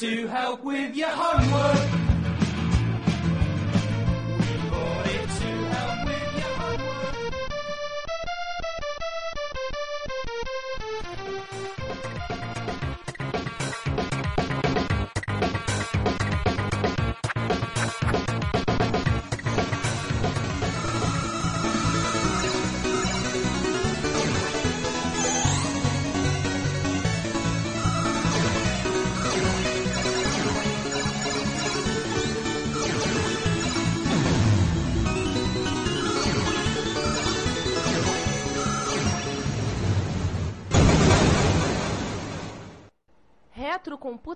to help with your homework.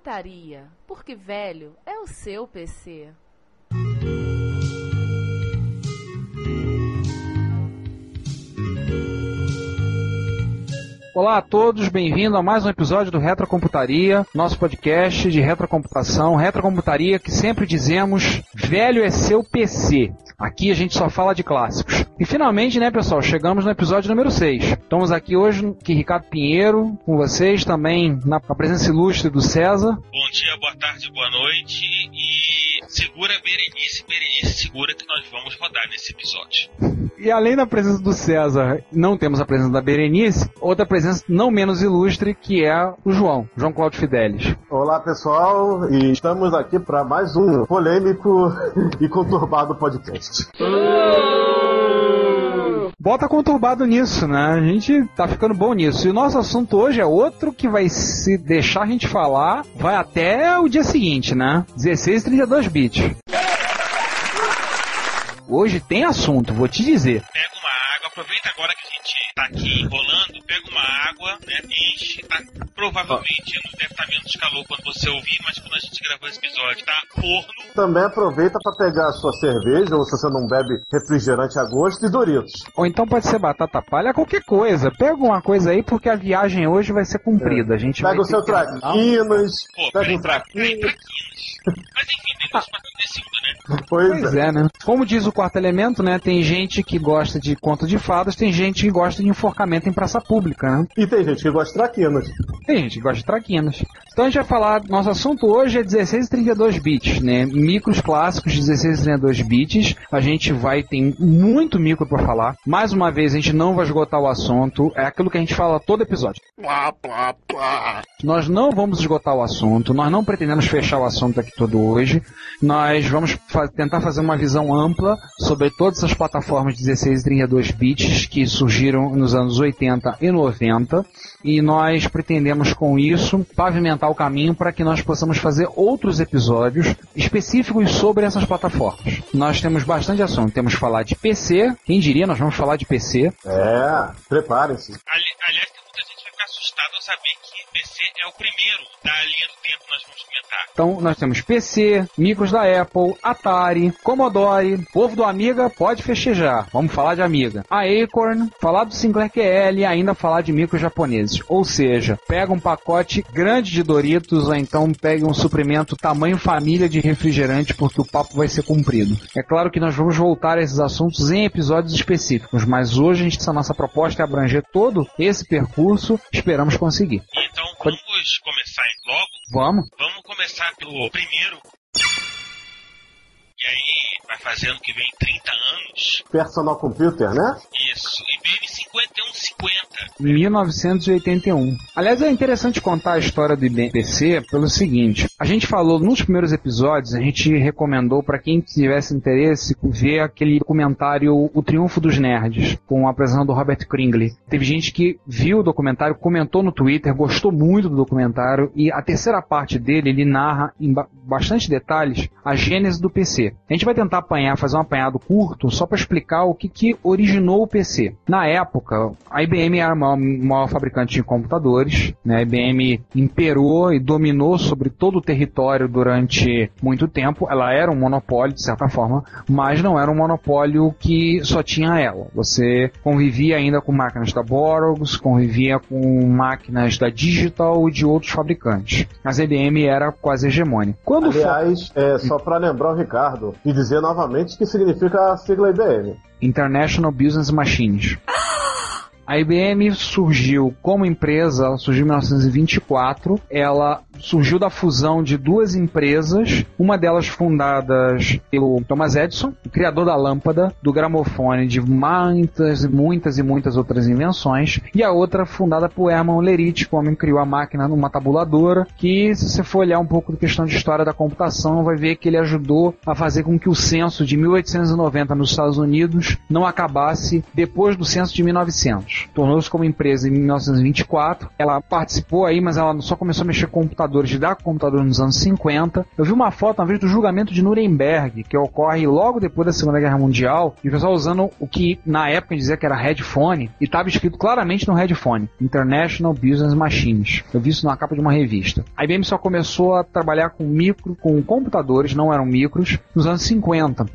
Retrocomputaria, porque velho é o seu PC. Olá a todos, bem-vindo a mais um episódio do Retrocomputaria, nosso podcast de retrocomputação, retrocomputaria que sempre dizemos, velho é seu PC. Aqui a gente só fala de clássicos. E finalmente, né, pessoal, chegamos no episódio número 6. Estamos aqui hoje com Ricardo Pinheiro, com vocês, também na presença ilustre do César. Bom dia, boa tarde, boa noite e segura Berenice, Berenice, segura que nós vamos rodar nesse episódio. E além da presença do César, não temos a presença da Berenice, outra presença não menos ilustre que é o João, João Cláudio Fidelis. Olá pessoal, e estamos aqui para mais um polêmico e conturbado podcast. Bota conturbado nisso, né? A gente tá ficando bom nisso. E o nosso assunto hoje é outro que vai se deixar a gente falar, vai até o dia seguinte, né? 16 e 32 bits. Hoje tem assunto, vou te dizer. Pega uma aproveita agora que a gente tá aqui enrolando, pega uma água, né, enche, tá, provavelmente não deve estar menos calor quando você ouvir, mas quando a gente gravou esse episódio, tá forno, Também aproveita para pegar a sua cerveja, ou se você não bebe refrigerante a gosto, e Doritos. Ou então pode ser batata palha, qualquer coisa. Pega uma coisa aí porque a viagem hoje vai ser cumprida. A gente Pega vai o seu que- traquinas, pô, pega peraí, um traquinas. Mas enfim, tem coisa pra tudo né? Pois, Pois é. é, né? Como diz o quarto elemento, né? Tem gente que gosta de conto de fadas, tem gente que gosta de enforcamento em praça pública, né? E tem gente que gosta de traquinas. Tem gente que gosta de traquinas. Então a gente vai falar, nosso assunto hoje é 16 e 32 bits, né? Micros clássicos de 16 e 32 bits. A gente vai ter muito micro para falar. Mais uma vez, a gente não vai esgotar o assunto. É aquilo que a gente fala todo episódio. Nós não vamos esgotar o assunto, nós não pretendemos fechar o assunto aqui todo hoje. Nós vamos fa- tentar fazer uma visão ampla sobre todas essas plataformas 16 e 32 bits que surgiram nos anos 80 e 90. E nós pretendemos com isso pavimentar o caminho para que nós possamos fazer outros episódios específicos sobre essas plataformas. Nós temos bastante assunto. Temos que falar de PC, quem diria, nós vamos falar de PC. É, preparem-se. Ali, aliás, tem muita gente que vai saber que PC é o primeiro da linha do tempo que nós vamos comentar. Então nós temos PC, micros da Apple, Atari, Commodore, povo do Amiga pode festejar. Vamos falar de Amiga. A Acorn, falar do Sinclair QL e ainda falar de micros japoneses. Ou seja, pega um pacote grande de Doritos ou então pega um suprimento tamanho família de refrigerante porque o papo vai ser cumprido. É claro que nós vamos voltar a esses assuntos em episódios específicos, mas hoje a gente, essa nossa proposta é abranger todo esse percurso. Esperamos conseguir. Então vamos começar logo? Vamos? Vamos começar pelo primeiro. E aí vai fazendo que vem 30 anos. Personal Computer, né? Isso. IBM 5150. 1981. Aliás, é interessante contar a história do IBM PC pelo seguinte: a gente falou nos primeiros episódios, a gente recomendou para quem tivesse interesse ver aquele documentário O Triunfo dos Nerds, com a apresentação do Robert Kringley. Teve gente que viu o documentário, comentou no Twitter, gostou muito do documentário e a terceira parte dele ele narra em ba- bastante detalhes a gênese do PC. A gente vai tentar apanhar, fazer um apanhado curto só para explicar o que, que originou o PC. Na época, a IBM era a maior, maior fabricante de computadores, né? a IBM imperou e dominou sobre todo o território durante muito tempo. Ela era um monopólio, de certa forma, mas não era um monopólio que só tinha ela. Você convivia ainda com máquinas da Boros, convivia com máquinas da Digital e de outros fabricantes. Mas a IBM era quase hegemônica. Quando Aliás, é, só para lembrar o Ricardo e dizer novamente que significa a sigla IBM. International Business Machines. A IBM surgiu como empresa, ela surgiu em 1924. Ela surgiu da fusão de duas empresas, uma delas fundadas pelo Thomas Edison, criador da lâmpada, do gramofone, de muitas, muitas e muitas outras invenções, e a outra fundada por Hermann Lerich, que o homem criou a máquina numa tabuladora, que se você for olhar um pouco da questão de história da computação, vai ver que ele ajudou a fazer com que o censo de 1890 nos Estados Unidos não acabasse depois do censo de 1900. Tornou-se como empresa em 1924. Ela participou aí, mas ela só começou a mexer com computadores, de dar computadores nos anos 50. Eu vi uma foto uma vez do julgamento de Nuremberg, que ocorre logo depois da Segunda Guerra Mundial, e o pessoal usando o que na época dizia que era headphone, e estava escrito claramente no headphone, International Business Machines. Eu vi isso na capa de uma revista. A IBM só começou a trabalhar com micro, com computadores, não eram micros, nos anos 50.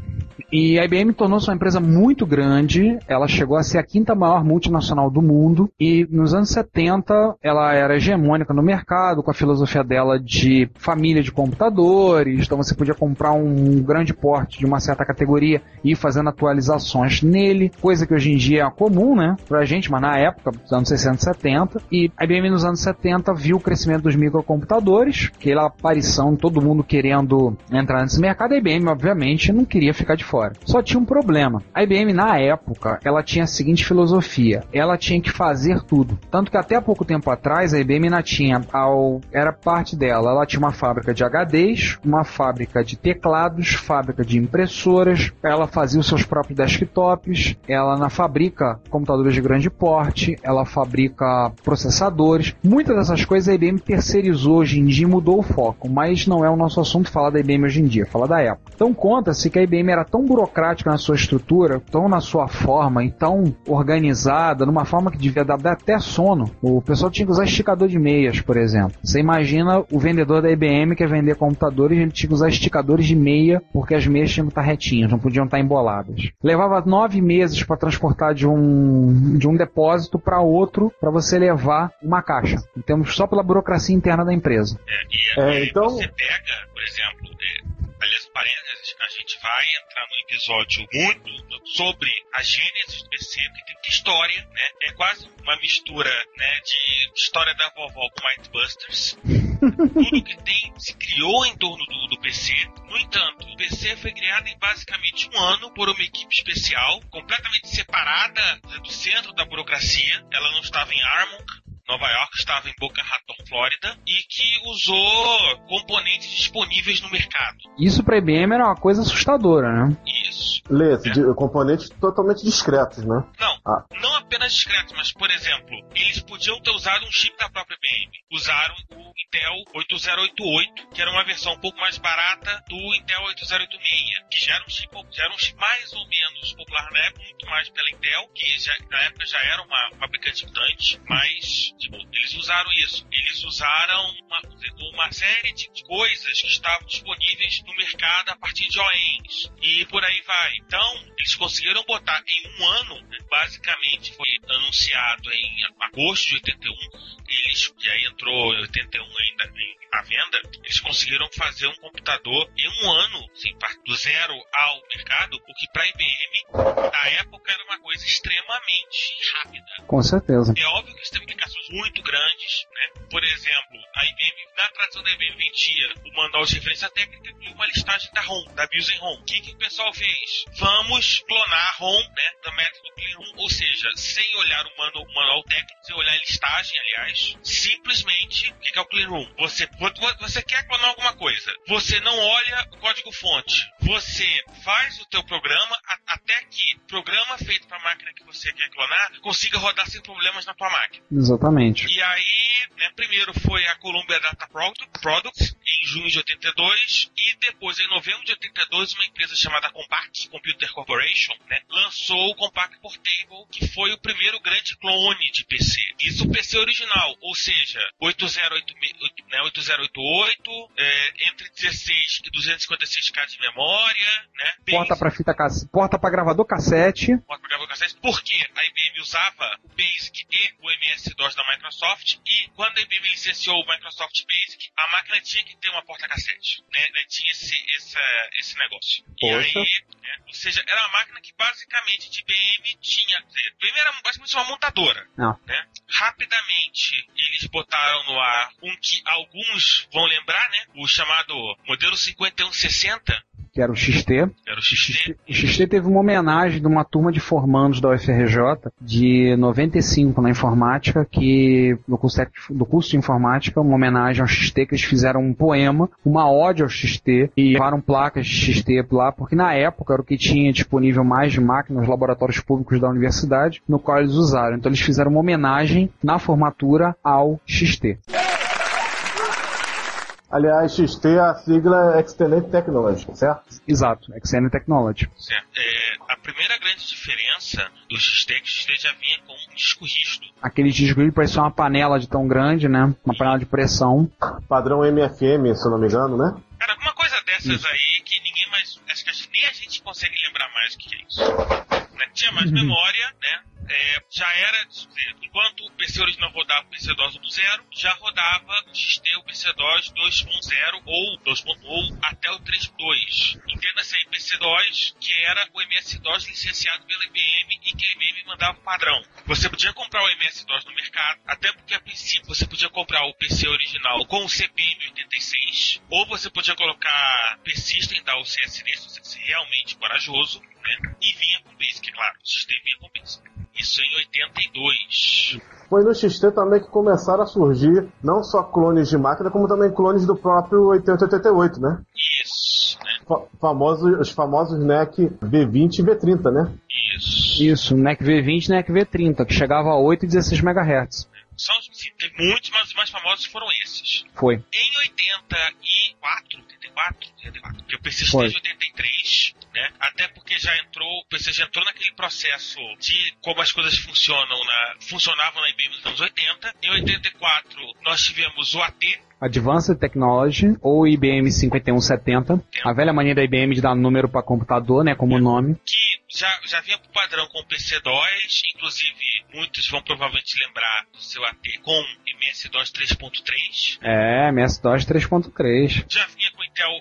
E a IBM tornou-se uma empresa muito grande, ela chegou a ser a quinta maior multinacional do mundo, e nos anos 70 ela era hegemônica no mercado, com a filosofia dela de família de computadores, então você podia comprar um grande porte de uma certa categoria e ir fazendo atualizações nele, coisa que hoje em dia é comum, né, pra gente, mas na época, dos anos 60 e 70, e a IBM nos anos 70 viu o crescimento dos microcomputadores, aquela aparição, todo mundo querendo entrar nesse mercado, a IBM, obviamente, não queria ficar de fora. Só tinha um problema. A IBM, na época, ela tinha a seguinte filosofia: ela tinha que fazer tudo. Tanto que até há pouco tempo atrás, a IBM ainda tinha, ao, era parte dela, ela tinha uma fábrica de HDs, uma fábrica de teclados, fábrica de impressoras, ela fazia os seus próprios desktops, ela na fabrica computadores de grande porte, ela fabrica processadores. Muitas dessas coisas a IBM terceirizou hoje em dia e mudou o foco, mas não é o nosso assunto falar da IBM hoje em dia, falar da época. Então conta-se que a IBM era tão burocrática na sua estrutura, tão na sua forma e tão organizada, numa forma que devia dar até sono. O pessoal tinha que usar esticador de meias, por exemplo. Você imagina o vendedor da IBM que quer vender computadores, ele tinha que usar esticadores de meia, porque as meias tinham que estar retinhas, não podiam estar emboladas. Levava nove meses para transportar de um, de um depósito para outro, para você levar uma caixa. Temos só pela burocracia interna da empresa. É, e É, aí então- você pega, por exemplo, é, aliás, parênteses, a gente vai entrar num episódio muito sobre a gênese do PC, que tem muita história, né? É quase uma mistura, né, de história da vovó com Mindbusters. Tudo que tem se criou em torno do, do PC. No entanto, o PC foi criado em basicamente um ano por uma equipe especial, completamente separada né, do centro da burocracia. Ela não estava em Armonk, Nova York estava em Boca Raton, Flórida, e que usou componentes disponíveis no mercado. Isso para a IBM era uma coisa assustadora, né? Lê, de- componentes totalmente discretos, né? Não, Ah. não apenas discretos, mas, por exemplo, eles podiam ter usado um chip da própria IBM. Usaram o Intel 8088, que era uma versão um pouco mais barata do Intel 8086, que já era um chip, já era um chip mais ou menos popular na época, muito mais pela Intel, que já, na época já era uma fabricante gigante, mas tipo, eles usaram isso. Eles usaram uma, uma série de coisas que estavam disponíveis no mercado a partir de OEMs. E por aí vai. Então, eles conseguiram botar em um ano, né, basicamente foi anunciado em agosto de 81, eles, e aí entrou em 81 ainda em à venda, eles conseguiram fazer um computador em um ano, assim, do zero ao mercado, o que para a IBM, na época, era uma coisa extremamente rápida. Com certeza. É óbvio que isso tem implicações muito grandes, né? Por exemplo, a IBM, na tradução da IBM vendia o manual de referência técnica e uma listagem da ROM, da BIOS em ROM. O que, que o pessoal fez? Vamos clonar ROM, né? Do método Clean ou seja, sem olhar o manual, manual técnico, sem olhar a listagem, aliás, simplesmente, o que, é o Clean Room? Você, vo- você quer clonar alguma coisa, você não olha o código-fonte, você faz o teu programa a- até que o programa feito para a máquina que você quer clonar consiga rodar sem problemas na tua máquina. Exatamente. E aí, né, primeiro foi a Columbia Data Product- Products, em junho de 82, e depois, em novembro de 82, uma empresa chamada Compact Computer Corporation né, lançou o Compact Portable, que foi o primeiro grande clone de PC. Isso o PC original, ou seja, 8088, né, 8088 é, entre 16 e 256K de memória, né? Porta para fita cassete, porta para gravador cassete. porta para cassete, porque a IBM usava o BASIC e o MS-DOS da Microsoft e quando a IBM licenciou o Microsoft Basic, a máquina tinha que ter uma porta-cassete, né? né, Tinha esse, essa, esse negócio. E Poxa. aí, né, ou seja, era uma máquina que basicamente de IBM tinha, a IBM era basicamente uma montadora, Não. né? Rapidamente eles botaram no ar um que alguns vão lembrar, né? O chamado modelo 5160, que era o XT. era o XT. O XT teve uma homenagem de uma turma de formandos da UFRJ de 95 na informática, que no curso, do curso de informática, uma homenagem ao XT, que eles fizeram um poema, uma ode ao XT, e levaram placas de XT lá, porque na época era o que tinha disponível mais de máquinas nos laboratórios públicos da universidade, no qual eles usaram. Então eles fizeram uma homenagem na formatura ao XT. Aliás, XT, a sigla é Extended Technology, certo? Exato, Extended Technology. Certo. É, a primeira grande diferença do XT é que o XT já vinha com um disco rígido. Aquele disco que parecia uma panela de tão grande, né? Uma panela de pressão. Padrão MFM, se eu não me engano, né? Cara, alguma coisa dessas aí que ninguém mais. Acho que nem a gente consegue lembrar mais o que é isso. Né? Tinha mais memória, né? É, já era. Enquanto o PC original rodava o PC-DOS 1.0, já rodava o XT, o PC-DOS 2.0 ou 2.1 até o 3.2. Entenda-se aí, PC-DOS, que era o MS-DOS licenciado pela IBM e que a IBM mandava padrão. Você podia comprar o MS-DOS no mercado, até porque a princípio você podia comprar o PC original com o CPM 86, ou você podia colocar P-System da UCSD, se você realmente corajoso, né? E vinha com Basic, claro. O sistema vinha com Basic. Isso em 82. Foi no XT também que começaram a surgir não só clones de máquina, como também clones do próprio 8088, né? Isso, né? Fa- famosos, os famosos NEC V20 e V30, né? Isso. Isso, NEC V20 e NEC V30, que chegava a 8 e 16 MHz. São, tem muitos, mas os mais famosos foram esses. Foi. Em 84, 84, 84, porque o PC Foi. esteve em 83, né? Até porque já entrou, o PC já entrou naquele processo de como as coisas funcionam na, funcionavam na IBM nos anos 80. Em 84, nós tivemos o AT, Advanced Technology, ou IBM 5170. A velha mania da IBM de dar número para computador, né, como nome. que já, já vinha por padrão com o PC-DOS, inclusive muitos vão provavelmente lembrar do seu AT com MS-DOS 3.3. É, MS-DOS 3.3. Já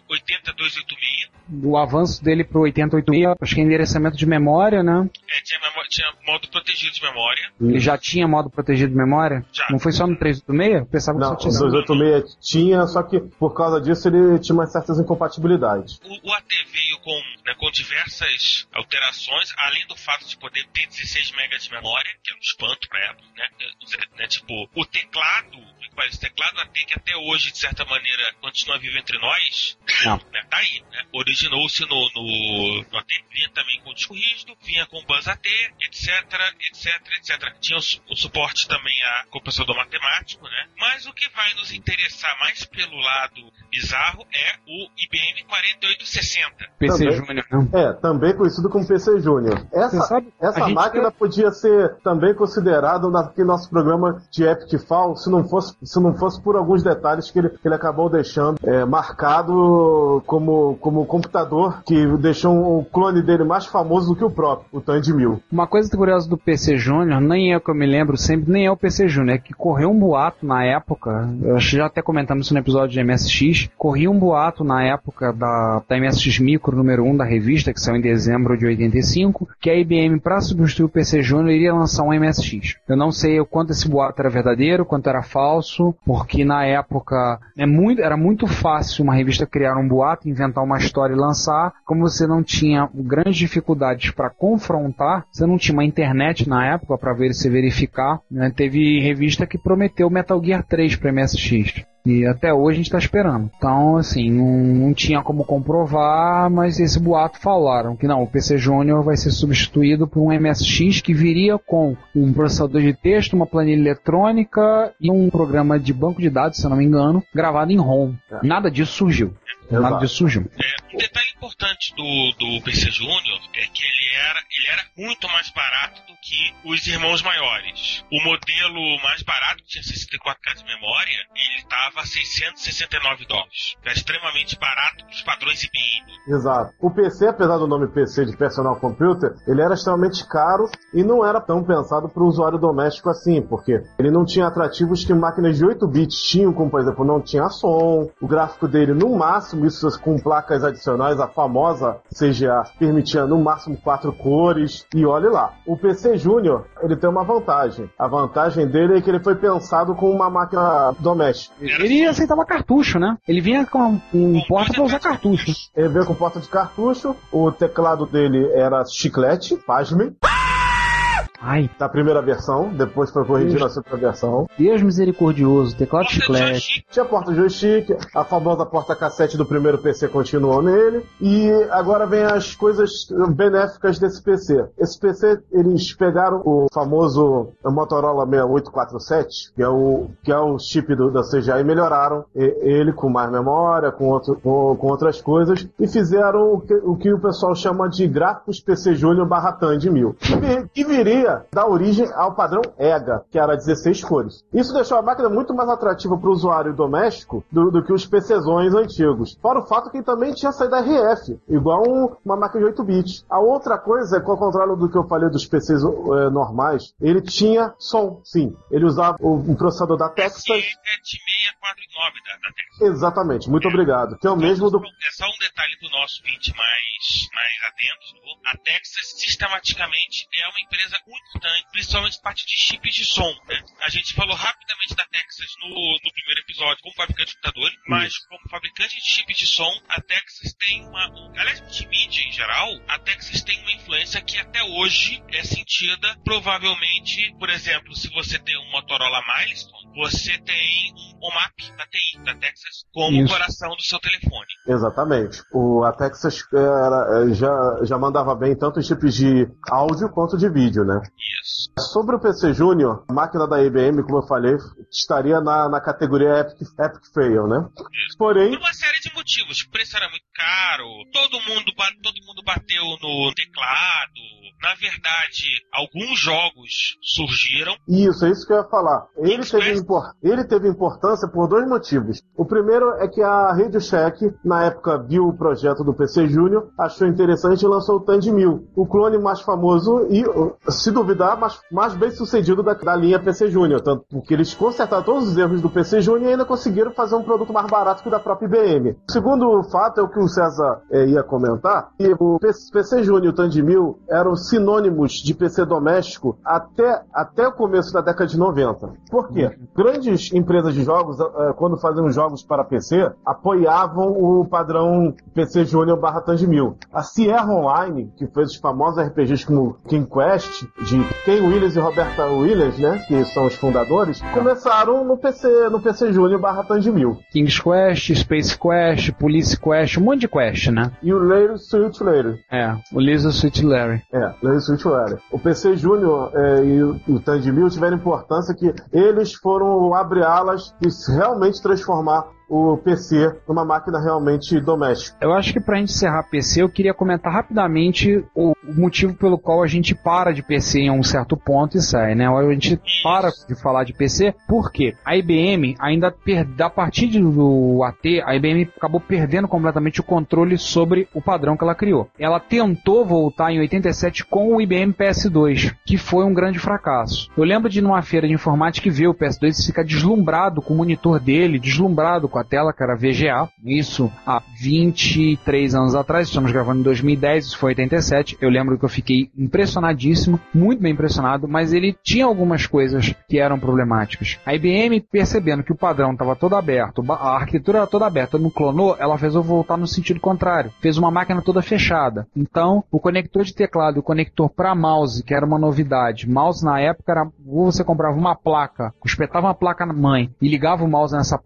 com o Intel 80286, O avanço dele pro 886, acho que é endereçamento de memória, né? é, tinha, memó- tinha modo protegido de memória. Ele já tinha modo protegido de memória? Já. Não foi só no 386? Eu pensava que Não, só o tinha. 286 tinha, só que por causa disso ele tinha umas certas incompatibilidades. O, o AT veio com, né, com diversas alterações, além do fato de poder ter 16 MB de memória, que era um espanto pra época, né? né, Tipo, o teclado, esse teclado AT que até hoje, de certa maneira, continua vivo entre nós, né, tá aí, né? Originou-se no, no, no AT, vinha também com disco rígido, vinha com bus AT, etc, etc, etc. Tinha o, o suporte também a compensador matemático, né? Mas o que vai nos interessar mais pelo lado bizarro é o IBM 4860. PC Também. Júnior, né? É, também conhecido como PC Júnior. Essa, sabe, essa máquina podia ser também considerada naquele nosso programa de Epic Fall, se não fosse, se não fosse por alguns detalhes que ele, que ele acabou deixando é, marcado como, como computador que deixou um clone dele mais famoso do que o próprio, o Tandy 1000. Uma coisa curiosa do PC Júnior, nem é que eu me lembro sempre, nem é o PC Júnior, é que correu um boato na época, eu acho que já até comentamos isso no episódio de MSX, corria um boato na época da, da MSX Micro número 1 da revista, que saiu em dezembro de 85, que a IBM, para substituir o PC Júnior, iria lançar um MSX. Eu não sei o quanto esse boato era verdadeiro, quanto era falso, porque na época é muito, era muito fácil uma revista criar um boato, inventar uma história e lançar, como você não tinha grandes dificuldades para confrontar, você não tinha uma internet na época para ver se verificar, né? teve revista que prometeu Metal Gear 3 para MSX. E até hoje a gente está esperando. Então, assim, não, não tinha como comprovar, mas esse boato falaram que não, o PC Júnior vai ser substituído por um MSX que viria com um processador de texto, uma planilha eletrônica e um programa de banco de dados, se eu não me engano, gravado em ROM. Nada disso surgiu. Nada Exato. disso surgiu. É, um detalhe importante do, do PC Júnior é que ele era, ele era muito mais barato do que os irmãos maiores. O modelo mais barato, que tinha 64K de memória, ele estava a 669 dólares. Era extremamente barato para os padrões IBM. Exato. O PC, apesar do nome PC de Personal Computer, ele era extremamente caro e não era tão pensado para o usuário doméstico assim, porque ele não tinha atrativos que máquinas de 8 bits tinham, como por exemplo, não tinha som, o gráfico dele no máximo, isso com placas adicionais, a famosa CGA, permitia no máximo quatro cores, e olhe lá. O PC Júnior, ele tem uma vantagem. A vantagem dele é que ele foi pensado com uma máquina doméstica. Ele aceitava cartucho, né? Ele vinha com um porta pra usar cartucho. Ele veio com porta de cartucho, o teclado dele era chiclete, pasmem, Ai, da primeira versão, depois foi corrigido na segunda versão. Deus misericordioso, teclado Porta de chiclete. Tinha porta joystick, a famosa porta cassete do primeiro PC continuou nele, e agora vem as coisas benéficas desse PC. Esse PC, eles pegaram o famoso Motorola 6847, que é o, que é o chip do, da CGA, e melhoraram ele com mais memória, com, outro, com, com outras coisas, e fizeram o que, o que o pessoal chama de gráficos PC Júnior barra TAN de 1000, que, vi- viria dar origem ao padrão EGA, que era 16 cores. Isso deixou a máquina muito mais atrativa para o usuário doméstico do, do que os PCzões antigos. Fora o fato que também tinha saída RF, igual um- uma máquina de 8 bits. A outra coisa é que, ao contrário do que eu falei dos PCs eh, normais, ele tinha som, sim. Ele usava o, um processador da Texas. SE7649 da, da Texas. Exatamente, muito obrigado. Que é o mesmo do. É só um detalhe do nosso 20 mais, mais atento. A Texas, sistematicamente, é uma empresa muito importante, principalmente parte de chips de som. né? A gente falou rapidamente da Texas no, no primeiro episódio como fabricante de computadores, mas como fabricante de chips de som, a Texas tem uma. um- Aliás, de mídia em geral, a Texas tem uma influência que até hoje é sentida, provavelmente, por exemplo, se você tem um Motorola Milestone, você tem um OMAP da TI, da Texas, como Isso. coração do seu telefone. Exatamente. O, a Texas era, eh, já, já mandava bem tanto em chips de áudio quanto de vídeo, né? Isso. Sobre o PC Júnior, a máquina da IBM, como eu falei, estaria na, na categoria Epic, Epic Fail, né? Porém, Por uma série de motivos. O preço era muito caro, todo mundo, todo mundo bateu no teclado. Na verdade, alguns jogos surgiram. Isso, é isso que eu ia falar. Ele Isso teve, ele teve importância por dois motivos. O primeiro é que a Radio Shack, na época, viu o projeto do PC Júnior, achou interessante e lançou o Tand 1000, o clone mais famoso e, se duvidar, mais, mais bem sucedido da, da linha PC Júnior. Tanto porque eles consertaram todos os erros do PC Júnior e ainda conseguiram fazer um produto mais barato que o da própria IBM. O segundo fato é o que o César eh, ia comentar, que o PC, Júnior e o Tand 1000 eram sinônimos de PC doméstico até, até o começo da década de 90. Por quê? Grandes empresas de jogos, eh, quando faziam jogos para PC, apoiavam o padrão PC Júnior barra Tand 1000. A Sierra Online, que fez os famosos RPGs como King Quest, de Ken Williams e Roberta Williams, né, que são os fundadores, começaram no PC, no PC Júnior barra 1000. King's Quest, Space Quest, Police Quest, um monte de quest, né? E o Later Switch Later. É, o Lisa Sweet Larry. É, Larry Switchware. O PC Júnior é, e o- o Tand 1000 tiveram importância que eles foram abre alas e realmente transformar o PC numa máquina realmente doméstica. Eu acho que gente encerrar PC, eu queria comentar rapidamente o, motivo pelo qual a gente para de PC em um certo ponto e sai, né? A gente para de falar de PC porque a IBM ainda perde, a partir do AT, a IBM acabou perdendo completamente o controle sobre o padrão que ela criou. Ela tentou voltar em 87 com o IBM PS2, que foi um grande fracasso. Eu lembro de numa feira de informática ver o PS2 ficar deslumbrado com o monitor dele, deslumbrado com a tela, que era VGA. Isso há 23 anos atrás, estamos gravando em 2010, isso foi 87. Eu lembro que eu fiquei impressionadíssimo, muito bem impressionado, mas ele tinha algumas coisas que eram problemáticas. A IBM, percebendo que o padrão estava todo aberto, a arquitetura era toda aberta, não clonou, ela fez eu voltar no sentido contrário. Fez uma máquina toda fechada. Então, o conector de teclado e o conector para mouse, que era uma novidade. Mouse na época era, ou você comprava uma placa, espetava uma placa mãe e ligava o mouse nessa,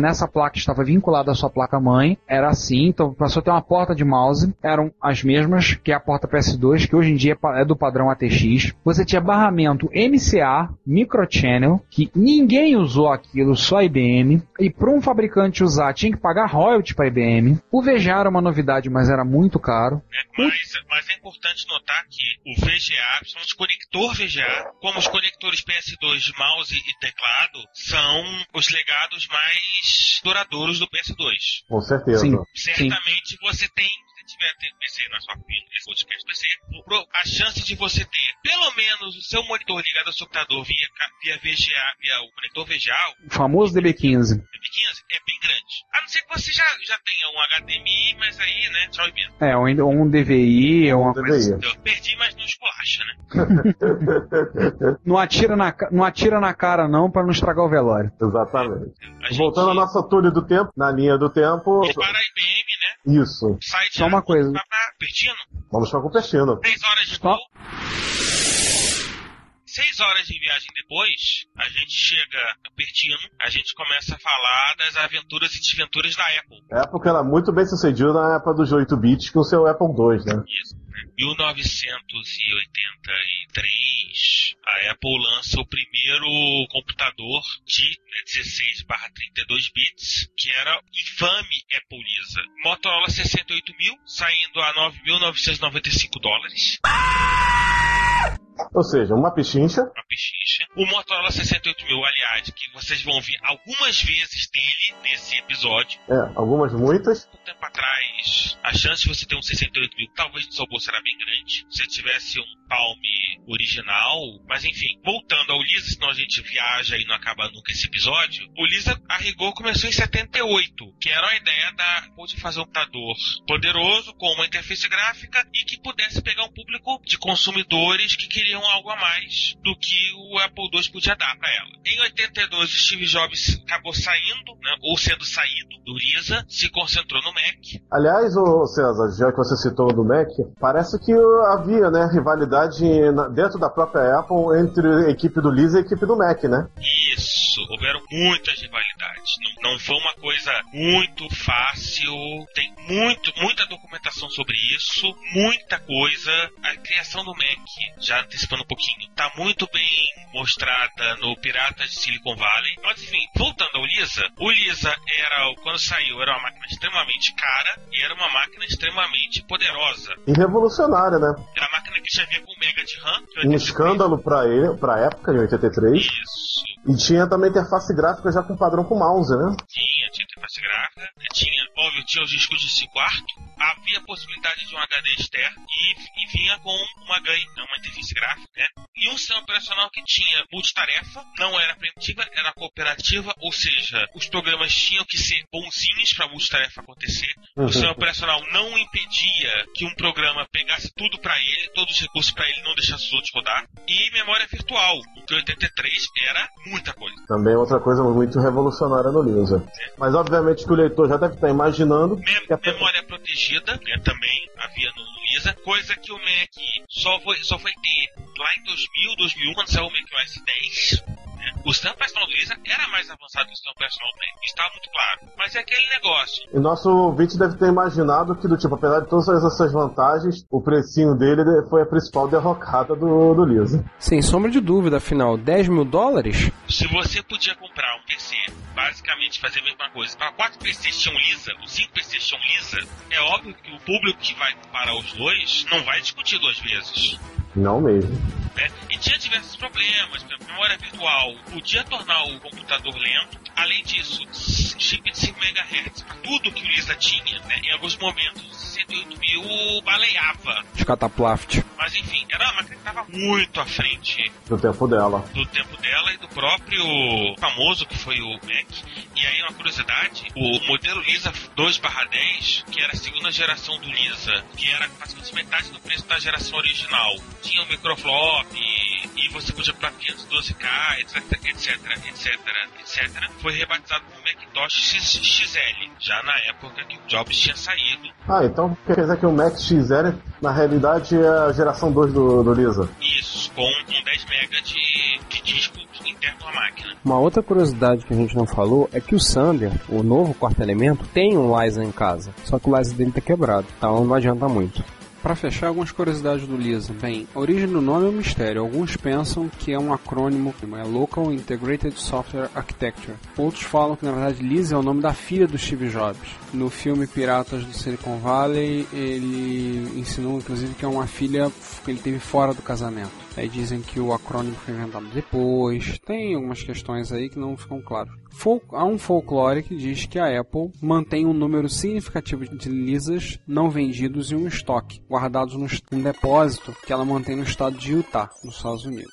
nessa essa placa estava vinculada à sua placa-mãe, era assim, então passou a ter uma porta de mouse, eram as mesmas que a porta PS2, que hoje em dia é é do padrão ATX. Você tinha barramento MCA, microchannel, que ninguém usou aquilo, só IBM, e para um fabricante usar tinha que pagar royalty para IBM. O VGA era uma novidade, mas era muito caro. né? Mas, mas é importante notar que o VGA, principalmente o conector VGA, como os conectores PS2 de mouse e teclado, são os legados mais duradouros do PS2. Com certeza. Sim. Certamente você tem, se tiver PC na sua filha, esse podcast PC, a chance de você ter pelo menos o seu monitor ligado ao seu computador via, via VGA, via o conector VGA, O famoso DB15. DB15, é bem grande. A não ser que você já, já tenha um HDMI, mas aí, né, tchau e benção. É, um, um DVI, ou uma coisa assim. Eu perdi, mas não esculacha, né? Não atira na, não atira na cara não para não estragar o velório. Exatamente. A gente Voltando à nossa túnel do tempo, na linha do tempo. ir para a IBM, né? Isso. Sai de Só uma coisa. pra Pertino, Vamos para Cupertino. 3 horas de Só- voo. 6 horas de viagem depois, a gente chega a Pertino, a gente começa a falar das aventuras e desventuras da Apple. A Apple era muito bem sucedida na época dos 8 bits com o seu Apple II, né? Isso, né? 1983, a Apple lança o primeiro computador de né, 16 32 bits, que era o infame Apple Lisa. Motorola 68000, saindo a 9.995 dólares, Ou seja, uma pichincha. uma pechincha. O Motorola 68000, aliás, que vocês vão ver algumas vezes dele nesse episódio. É, algumas muitas. um tempo atrás, a chance de você ter um 68 mil, talvez no seu bolso era bem grande. Se você tivesse um Palm original, mas enfim, voltando ao Lisa, senão a gente viaja e não acaba nunca esse episódio. O Lisa, a rigor, começou em 78, que era a ideia da de fazer um computador poderoso, com uma interface gráfica e que pudesse pegar um público de consumidores que queriam algo a mais do que o Apple II podia dar para ela. Em 82, Steve Jobs acabou saindo, né, ou sendo saído do Lisa, se concentrou no Mac. Aliás, ô César, já que você citou do Mac, parece que havia, né, rivalidade dentro da própria Apple entre a equipe do Lisa e a equipe do Mac, né? Isso, houveram muitas rivalidades. Não, não foi uma coisa muito fácil. Tem muito, muita documentação sobre isso, muita coisa. A criação do Mac, já antecipando um pouquinho, tá muito bem mostrada no Piratas de Silicon Valley. Mas enfim, voltando ao Lisa, o Lisa era, quando saiu, era uma máquina extremamente cara e era uma máquina extremamente poderosa. E revolucionária, né? Era uma máquina que já vinha com mega de RAM. Um 83. escândalo pra ele, pra época, em 83. Isso. E tinha também interface gráfica já com padrão com mouse, né? Tinha, tinha interface gráfica, tinha, óbvio, tinha os discos de 5 quarto, havia a possibilidade de um HD externo e, e vinha com uma GUI, né, uma interface gráfica, né? E um sistema operacional que tinha multitarefa, não era primitiva, era cooperativa, ou seja, os programas tinham que ser bonzinhos para a multitarefa acontecer. O sistema operacional não impedia que um programa pegasse tudo para ele, todos os recursos para ele, não deixasse os outros rodar. E memória virtual, o que 83 era muita coisa. Também é outra coisa muito revolucionária no Lisa. Mas obviamente que o leitor já deve estar imaginando Mem- que a memória protegida, né, também havia no Lisa, coisa que o Mac só foi, só foi ter lá em 2000, 2001, quando saiu o Mac OS 10. O operacional do Lisa era mais avançado que o do Mac, isso estava muito claro. Mas é aquele negócio, E nosso ouvinte deve ter imaginado que, do tipo, apesar de todas essas vantagens, o precinho dele foi a principal derrocada do, do Lisa. Sem sombra de dúvida, afinal, 10 mil dólares? se você podia comprar um PC, basicamente fazer a mesma coisa, para quatro PCs tinham Lisa, os cinco PCs tinham Lisa, é óbvio que o público que vai comparar os dois não vai discutir duas vezes. Não mesmo. né? E tinha diversos problemas, por exemplo, memória virtual podia tornar o computador lento. Além disso, chip de 5 MHz tudo que o Lisa tinha, né? Em alguns momentos, o 68 mil baleava. De cataplaft. Mas enfim, era uma máquina que estava muito à frente Do tempo dela. do tempo dela e do próprio famoso que foi o Mac. E aí, uma curiosidade: o modelo Lisa 2/10, que era a segunda geração do Lisa, que era praticamente metade do preço da geração original, tinha o microflop e, você podia comprar 512K, etc, etc, etc, etc. Foi rebatizado como Macintosh XL, já na época que o Jobs tinha saído. Ah, então quer dizer que o Mac XL, na realidade, é a geração 2 do, do Lisa. Isso, com um 10 MB de, de disco interno à máquina. Uma outra curiosidade que a gente não falou é que o Sander, o novo quarto elemento, tem um Liza em casa. Só que o Liza dele tá quebrado, então não adianta muito. Para fechar, algumas curiosidades do Lisa. Bem, a origem do nome é um mistério. Alguns pensam que é um acrônimo, é Local Integrated Software Architecture. Outros falam que, na verdade, Lisa é o nome da filha do Steve Jobs. No filme Piratas do Silicon Valley, ele ensinou, inclusive, que é uma filha que ele teve fora do casamento. Aí dizem que o acrônimo foi inventado depois. Tem algumas questões aí que não ficam claras. Fol há um folclore que diz que a Apple mantém um número significativo de Lisas não vendidos em um estoque, guardados num depósito que ela mantém no estado de Utah, nos Estados Unidos.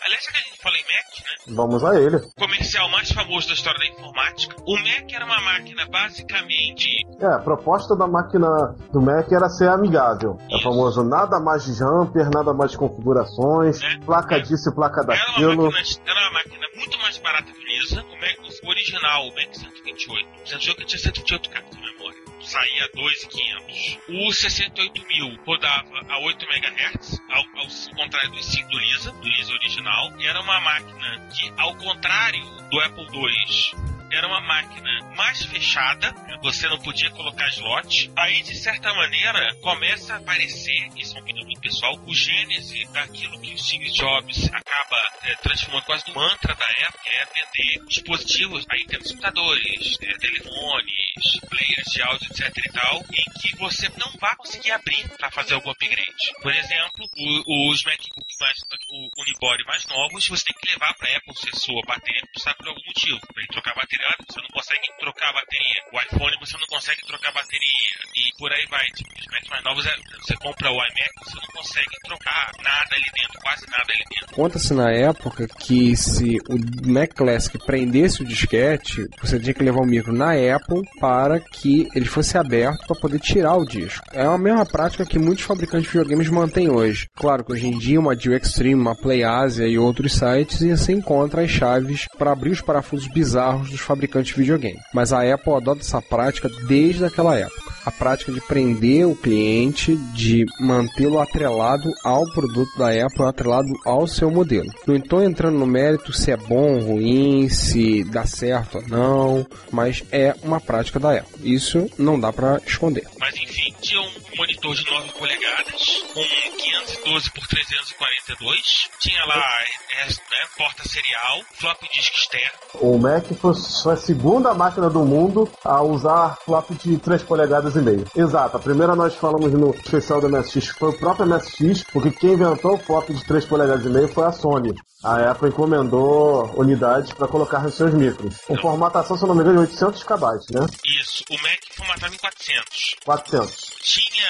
Aliás, fala em Mac, né? Vamos a ele. O comercial mais famoso da história da informática. O Mac era uma máquina basicamente. É, a proposta da máquina do Mac era ser amigável. É Isso. famoso nada mais de jumper, nada mais de configurações, É. placa disso e placa Era uma, daquilo. máquina, era uma máquina muito mais barata que o Lisa. O Mac o original, o Mac 128. O 128 tinha 128 cartas de memória. Saía a 2,500. O 68000 rodava a 8 MHz, ao, ao contrário do 5 do Lisa, do Lisa original. Era uma máquina que, ao contrário do Apple II, era uma máquina mais fechada, você não podia colocar slot. Aí, de certa maneira, começa a aparecer, isso é uma opinião muito pessoal, o gênese daquilo que o Steve Jobs acaba eh, transformando quase no mantra da época, que é vender dispositivos, aí temos computadores, eh, telefones, players de áudio, etc e tal, em que você não vai conseguir abrir para fazer algum upgrade. Por exemplo, o- os MacBook mais, o Unibody mais novos, você tem que levar para Apple se sua bateria precisar por algum motivo. Para trocar a bateria, você não consegue trocar a bateria. O iPhone você não consegue trocar a bateria. E por aí vai. Tipo, os Macs mais novos, é- você compra o iMac, você não consegue trocar nada ali dentro, quase nada ali dentro. Conta-se na época que se o Mac Classic prendesse o disquete, você tinha que levar o micro na Apple para que ele fosse aberto para poder tirar o disco. É a mesma prática que muitos fabricantes de videogames mantêm hoje. Claro que hoje em dia uma Dio Extreme, uma PlayAsia e outros sites e você encontra as chaves para abrir os parafusos bizarros dos fabricantes de videogame. Mas a Apple adota essa prática desde aquela época. A prática de prender o cliente, de mantê-lo atrelado ao produto da Apple, atrelado ao seu modelo. Não estou entrando no mérito se é bom, ruim, se dá certo ou não, mas é uma prática da Apple. Isso não dá para esconder. Mas enfim, tinha um monitor de 9 polegadas, com 512 por 342, tinha lá é, né, porta serial, flop disk externo, O Mac foi a segunda máquina do mundo a usar flop de 3 polegadas e meio. Exato, a primeira nós falamos no especial do MSX foi o próprio MSX, porque quem inventou o flop de 3 polegadas e meio foi a Sony. A Apple encomendou unidades para colocar nos seus micros. Com formatação, se eu não me engano, de 800 KB, né? Isso, o Mac formatava em 400. 400. Tinha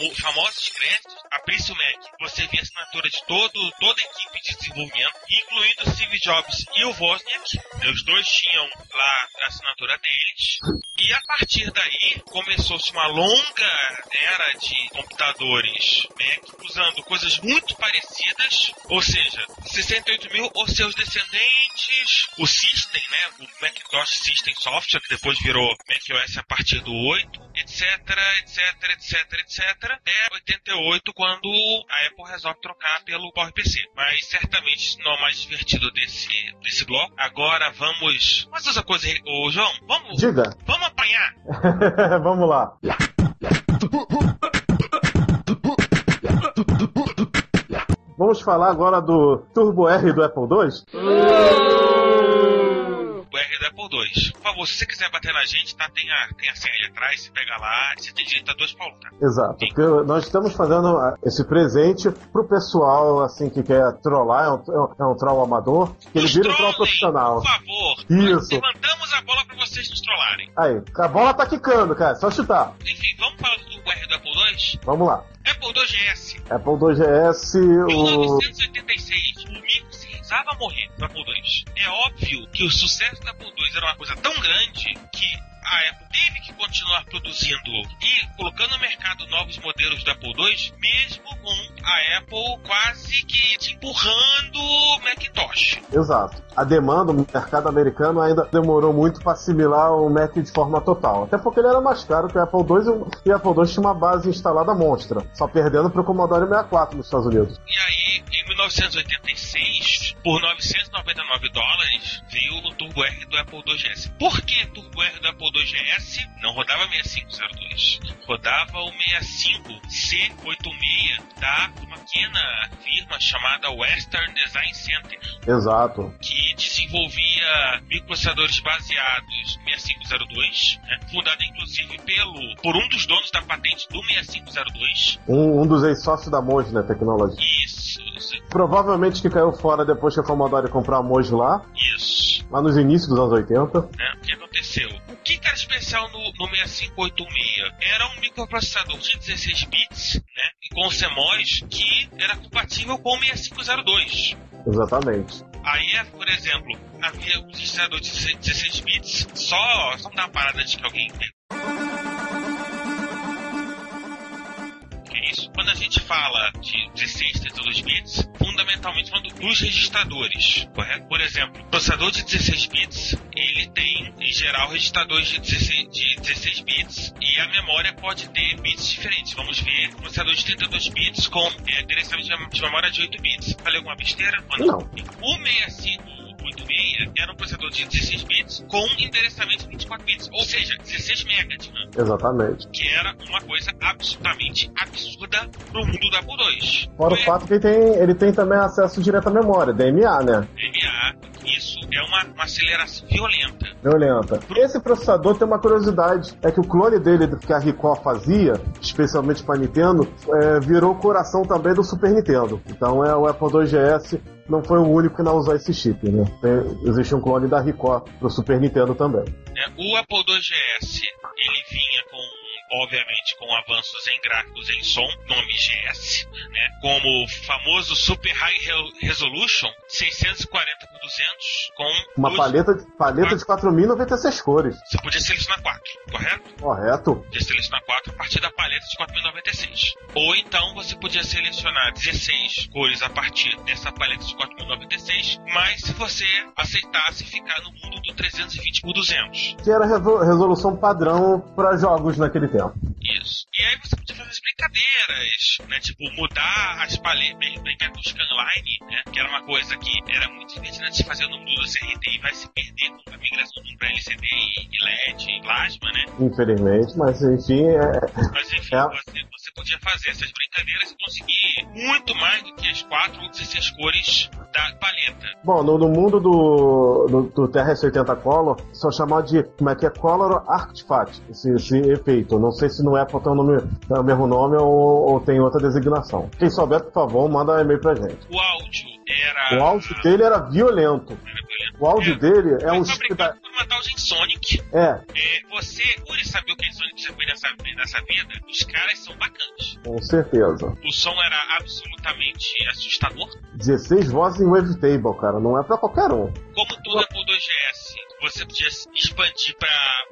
famo famosos créditos, abrisse o Mac, você via a assinatura de todo, toda a equipe de desenvolvimento, incluindo o Steve Jobs e o Wozniak. Os dois tinham lá a assinatura deles. E a partir daí começou-se uma longa era de computadores Mac usando coisas muito parecidas, ou seja, 68 mil ou seus descendentes, o System, né, o Macintosh System Software, que depois virou macOS a partir do 8, etc, etc, etc, etc, é 88 quando a Apple resolve trocar pelo PowerPC. Mas certamente não é o mais divertido desse, desse bloco. Agora vamos... Vamos fazer coisa, ô João, vamos, Diga. vamos apanhar. Vamos lá. Vamos falar agora do Turbo R do Apple II? o R do Apple Se você quiser bater na gente, tá? Tem a, tem a senha ali atrás, você pega lá, você tem direito a dois Paulo, tá? Exato, porque nós estamos fazendo ah, esse presente pro pessoal assim que quer trollar, é um, é um- é troll amador, que ele vira um troll profissional. Por favor. Isso. Levantamos a bola pra vocês nos trollarem. Aí, a bola tá quicando, cara, só chutar. Enfim, vamos falar do R do Apple II? Vamos lá. Apple II GS. Apple II GS, o... 1986, o micro se rezava a morrer do Apple II. É óbvio que o sucesso do Apple II era uma coisa tão grande que a Apple teve que continuar produzindo e colocando no mercado novos modelos do Apple II, mesmo com a Apple quase que empurrando o Macintosh. Exato. A demanda, o mercado americano ainda demorou muito para assimilar o Mac de forma total. Até porque ele era mais caro que o Apple II e o Apple II tinha uma base instalada monstra, só perdendo pro Commodore 64 nos Estados Unidos. E aí, em 1986, por 999 dólares, veio o Turbo R do Apple II GS. Por que Turbo R do Apple II GS não rodava 6502? Rodava o 65C86 da uma pequena firma chamada Western Design Center, Exato. que desenvolvia microprocessadores baseados no 6502, né? fundada inclusive pelo por um dos donos da patente do 6502. Um, um dos ex-sócios da Moji, né, Tecnologia. Isso, isso, Provavelmente que caiu fora depois que a Commodore comprou a Moji lá, isso. lá nos inícios dos anos 80. né? No, no 6586? Era um microprocessador de 16 bits, né? E com CMOS que era compatível com o 6502. Exatamente. Aí, é, por exemplo, havia um processador de 16 bits. Só, só uma parada antes que alguém isso? Quando a gente fala de 16, 32 bits, fundamentalmente falando dos registradores, correto? Por exemplo, processador de 16 bits, ele tem, em geral, registradores de 16, de 16 bits e a memória pode ter bits diferentes. Vamos ver processador de 32 bits com é, direcionamento de memória de 8 bits. Falei alguma besteira? Ou Não. O 65 86 era um processador de 16 bits com endereçamento de 24 bits, ou seja, 16 MB de RAM, Exatamente. que era uma coisa absolutamente absurda pro mundo do Apple II. Fora o Foi fato que ele tem, ele tem também acesso direto à memória, DMA, né? Isso é uma, uma aceleração violenta. Violenta. Esse processador tem uma curiosidade, é que o clone dele que a Ricoh fazia, especialmente para Nintendo, é, virou o coração também do Super Nintendo. Então é o Apple II GS não foi o único que não usou esse chip, né? Tem- existe um clone da Ricoh pro Super Nintendo também. né? O Apple II GS, ele vinha com obviamente com avanços em gráficos em som, nome GS, né? Como o famoso Super High Re- Resolution 640 por 200 com Uma paleta, paleta de 4.096 cores. Você podia selecionar 4, correto? Correto? Podia selecionar 4 a partir da paleta de 4096. Ou então você podia selecionar 16 cores a partir dessa paleta de 4096, mas se você aceitasse ficar no mundo do 320 por 200. Que era a resolução padrão para jogos naquele tempo. Isso. E aí você podia fazer as brincadeiras, né? Tipo, mudar as paletas, brin- brincar com o scanline, né? Que era uma coisa que era muito divertida de se fazer no mundo do CRT e vai se perder com a migração para LCD e LED e plasma, né? Infelizmente, mas enfim, é, Mas enfim, É. você, você podia fazer essas brincadeiras e conseguir muito mais do que as 4 ou 16 cores da paleta. Bom, no, no mundo do, do, do TRS-80 Color, só chamar de, como é que é, Color Artifact, esse, esse efeito. Não sei se no Apple tem o, nome, é o mesmo nome ou, ou tem outra designação. Quem souber, por favor, manda um e-mail pra gente. O áudio era. O áudio dele era violento. era violento. O áudio dele é um Foi chip da... fabricado por uma tal Sonic. É, É, você, por saber o que a Sonic já fez nessa, nessa vida, os caras são bacanas. com certeza. O som era absolutamente assustador. 16 vozes em Wavetable, cara. Não é pra qualquer um. Como tudo Apple 2GS, você podia expandir para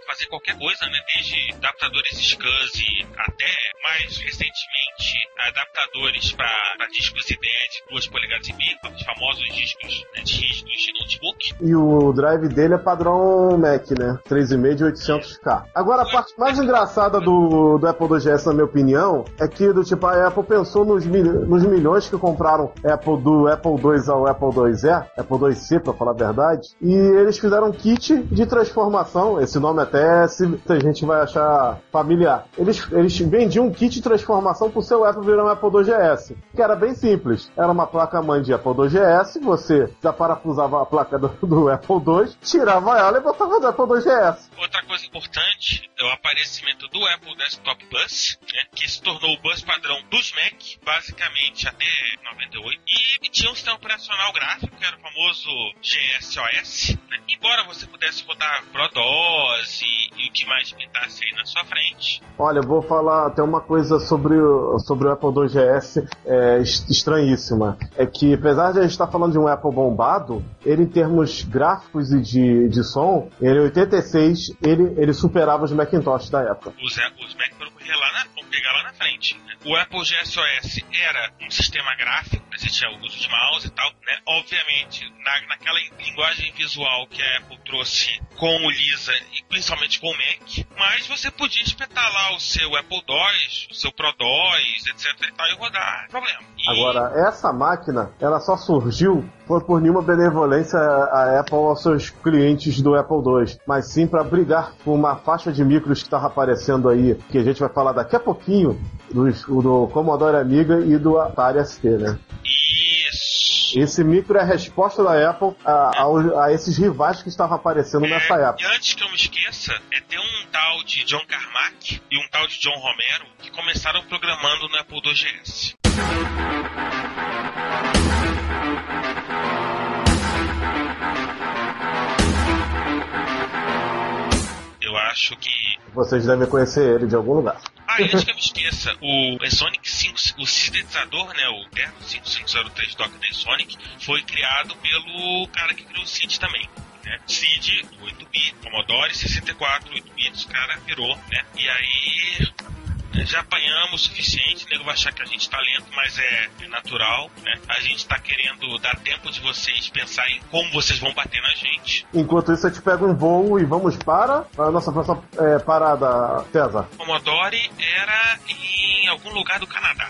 fazer qualquer coisa, né? Desde adaptadores SCSI até, mais recentemente, adaptadores para discos IDE de 2 polegadas e meia, os famosos discos né, de rígidos de notebook. E o drive dele é padrão Mac, né? 3,5 de 800K. Agora, a parte mais engraçada do, do Apple 2GS, na minha opinião, é que do tipo, a Apple pensou nos, mil- nos milhões que compraram Apple do Apple II ao Apple IIe, Apple IIc, pra falar a verdade, e eles fizeram um kit de transformação, esse nome até se a gente vai achar familiar. Eles, eles vendiam um kit de transformação pro seu Apple virar um Apple IIgs, que era bem simples. Era uma placa-mãe de Apple IIgs, você desaparafusava a placa do, do Apple II, tirava ela e botava do Apple IIgs. Outra coisa importante é o aparecimento do Apple Desktop Bus, né, que se tornou o bus padrão dos Mac, basicamente até 98, e, e tinha um sistema operacional gráfico, que era o famoso GSOS, né, embora você pudesse rodar ProDOS e, o que mais pintasse aí na sua frente. Olha, eu vou falar até uma coisa sobre o, sobre o Apple IIgs é, es- estranhíssima. É que, apesar de a gente estar falando de um Apple bombado, ele, em termos gráficos e de, de som, ele em 86, ele, ele superava os Macintosh da época. Os, os Mac foram lá na, vão pegar lá na frente. né. O Apple GSOS era um sistema gráfico, existia o uso de mouse e tal, né? Obviamente, na, naquela linguagem visual que a Apple trouxe com o Lisa e principalmente com o Mac. Mas você podia espetar lá o seu Apple II, o seu Pro 2, etc e tal, e rodar, problema. E Agora, essa máquina, ela só surgiu foi por nenhuma benevolência a Apple aos seus clientes do Apple II, mas sim para brigar com uma faixa de micros que estava aparecendo aí, que a gente vai falar daqui a pouquinho, dos- do Commodore Amiga e do Atari ST, né? Esse micro é a resposta da Apple a, ao- a esses rivais que estavam aparecendo nessa É, época. E antes que eu me esqueça, é ter um tal de John Carmack e um tal de John Romero que começaram programando no Apple II GS. Eu acho que Vocês devem conhecer ele de algum lugar. Ah, antes que eu me esqueça, o Sonic 5, o sintetizador, né, o Terno 5503 Doc Day Sonic, foi criado pelo cara que criou o CID também. Né? CID, 8-bit, Commodore 64, 8-bits, o cara virou, né? E aí já apanhamos o suficiente, o nego vai achar que a gente tá lento, mas é, é natural, né? A gente tá querendo dar tempo de vocês pensar em como vocês vão bater na gente. Enquanto isso, eu te pego um voo e vamos para a nossa próxima é, parada, César. Commodore era em algum lugar do Canadá.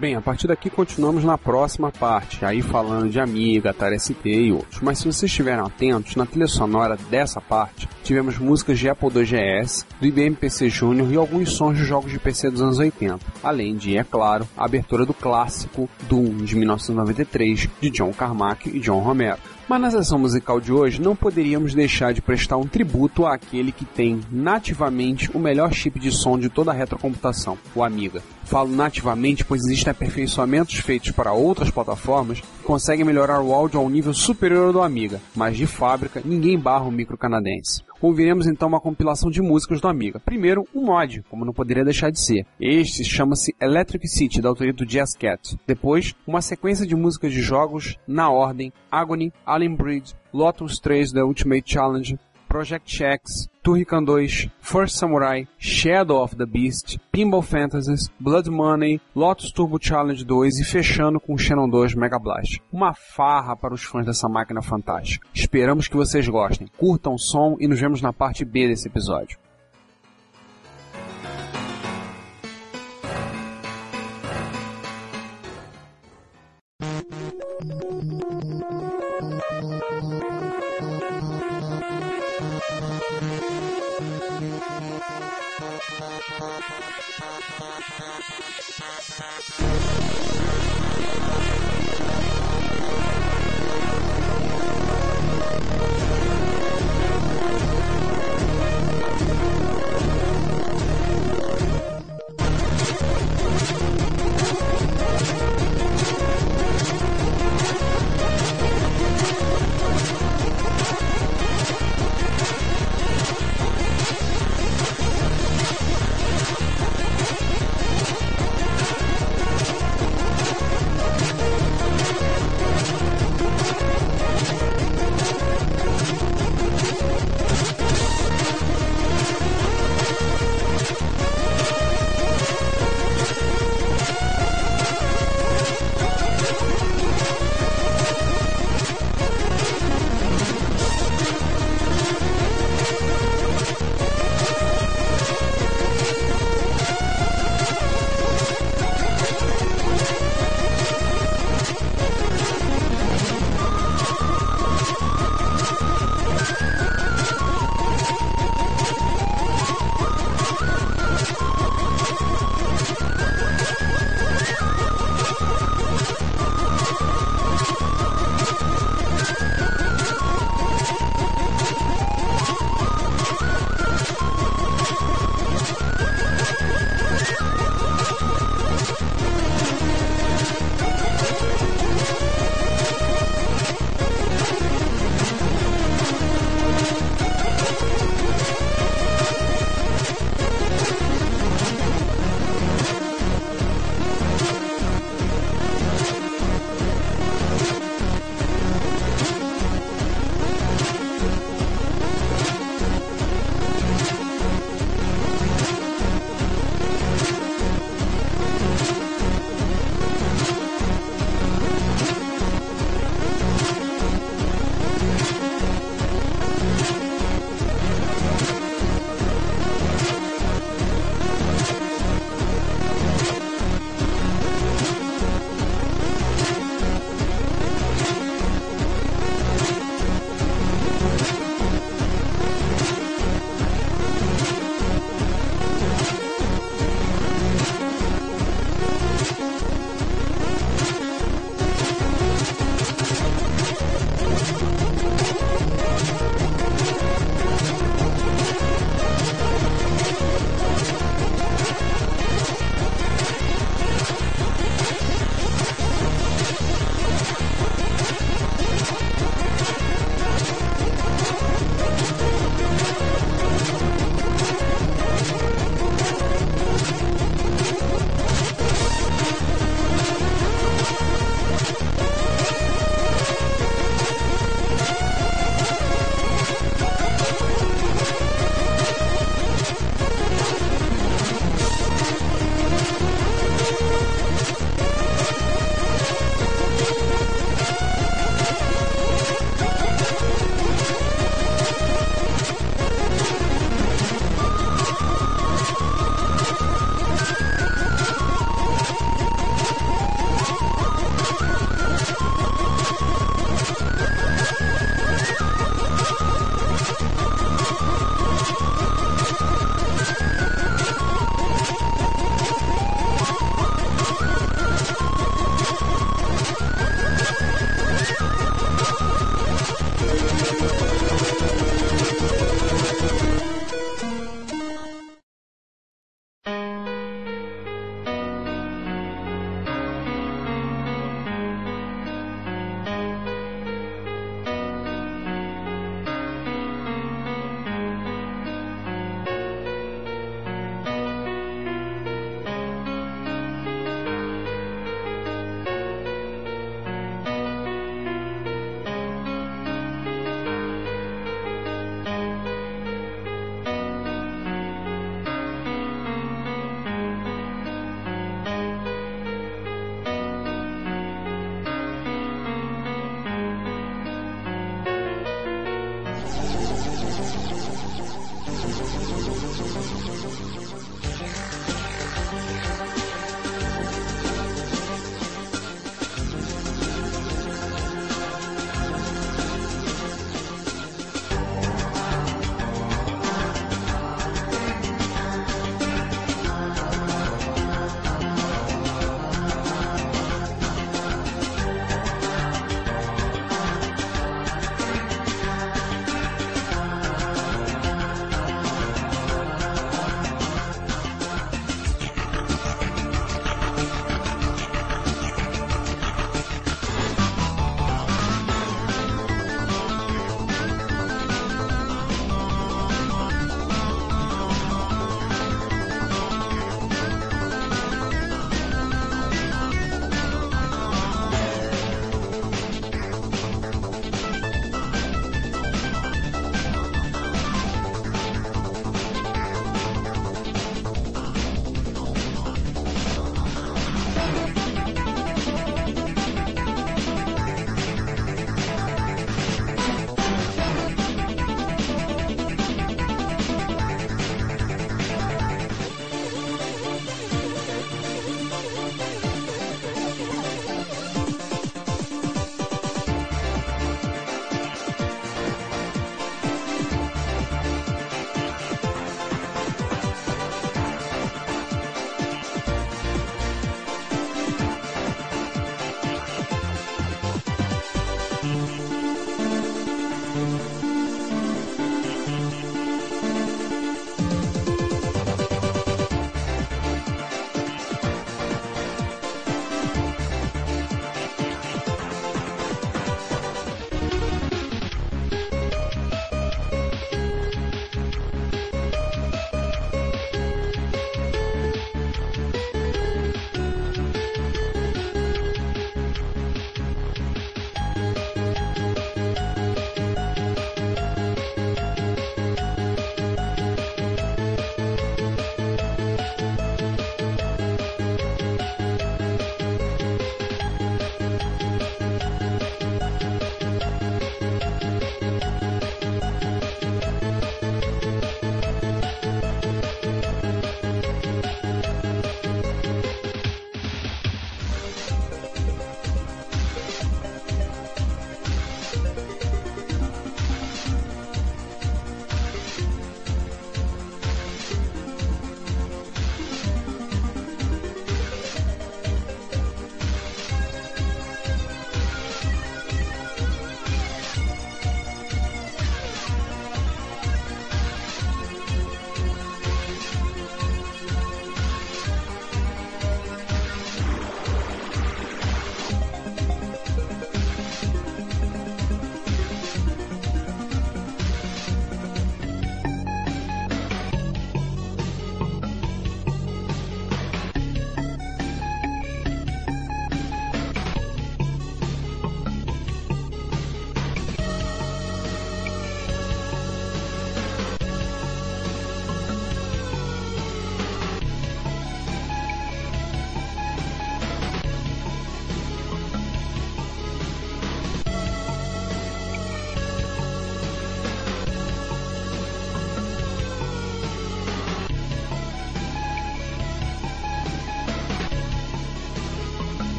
Bem, a partir daqui continuamos na próxima parte, aí falando de Amiga, Atari ST e outros. Mas se vocês estiverem atentos, na trilha sonora dessa parte, tivemos músicas de Apple II GS, do IBM PC Junior e alguns sons de jogos de PC dos anos 80. Além de, é claro, a abertura do clássico Doom de 1993, de John Carmack e John Romero. Mas na sessão musical de hoje não poderíamos deixar de prestar um tributo àquele que tem nativamente o melhor chip de som de toda a retrocomputação, o Amiga. Falo nativamente pois existem aperfeiçoamentos feitos para outras plataformas que conseguem melhorar o áudio ao nível superior ao do Amiga, mas de fábrica ninguém barra o micro canadense. Ouviremos então uma compilação de músicas do Amiga. Primeiro, um mod, como não poderia deixar de ser. Este chama-se Electric City, da autoria do Jazz Cat. Depois, uma sequência de músicas de jogos, na ordem, Agony, Alien Breed, Lotus 3 The Ultimate Challenge, Project X, Turrican 2, First Samurai, Shadow of the Beast, Pinball Fantasies, Blood Money, Lotus Turbo Challenge 2 e fechando com Xenon 2 Mega Blast. Uma farra para os fãs dessa máquina fantástica. Esperamos que vocês gostem. Curtam o som e nos vemos na parte B desse episódio.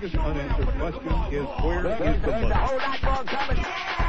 biggest unanswered question is where is the money?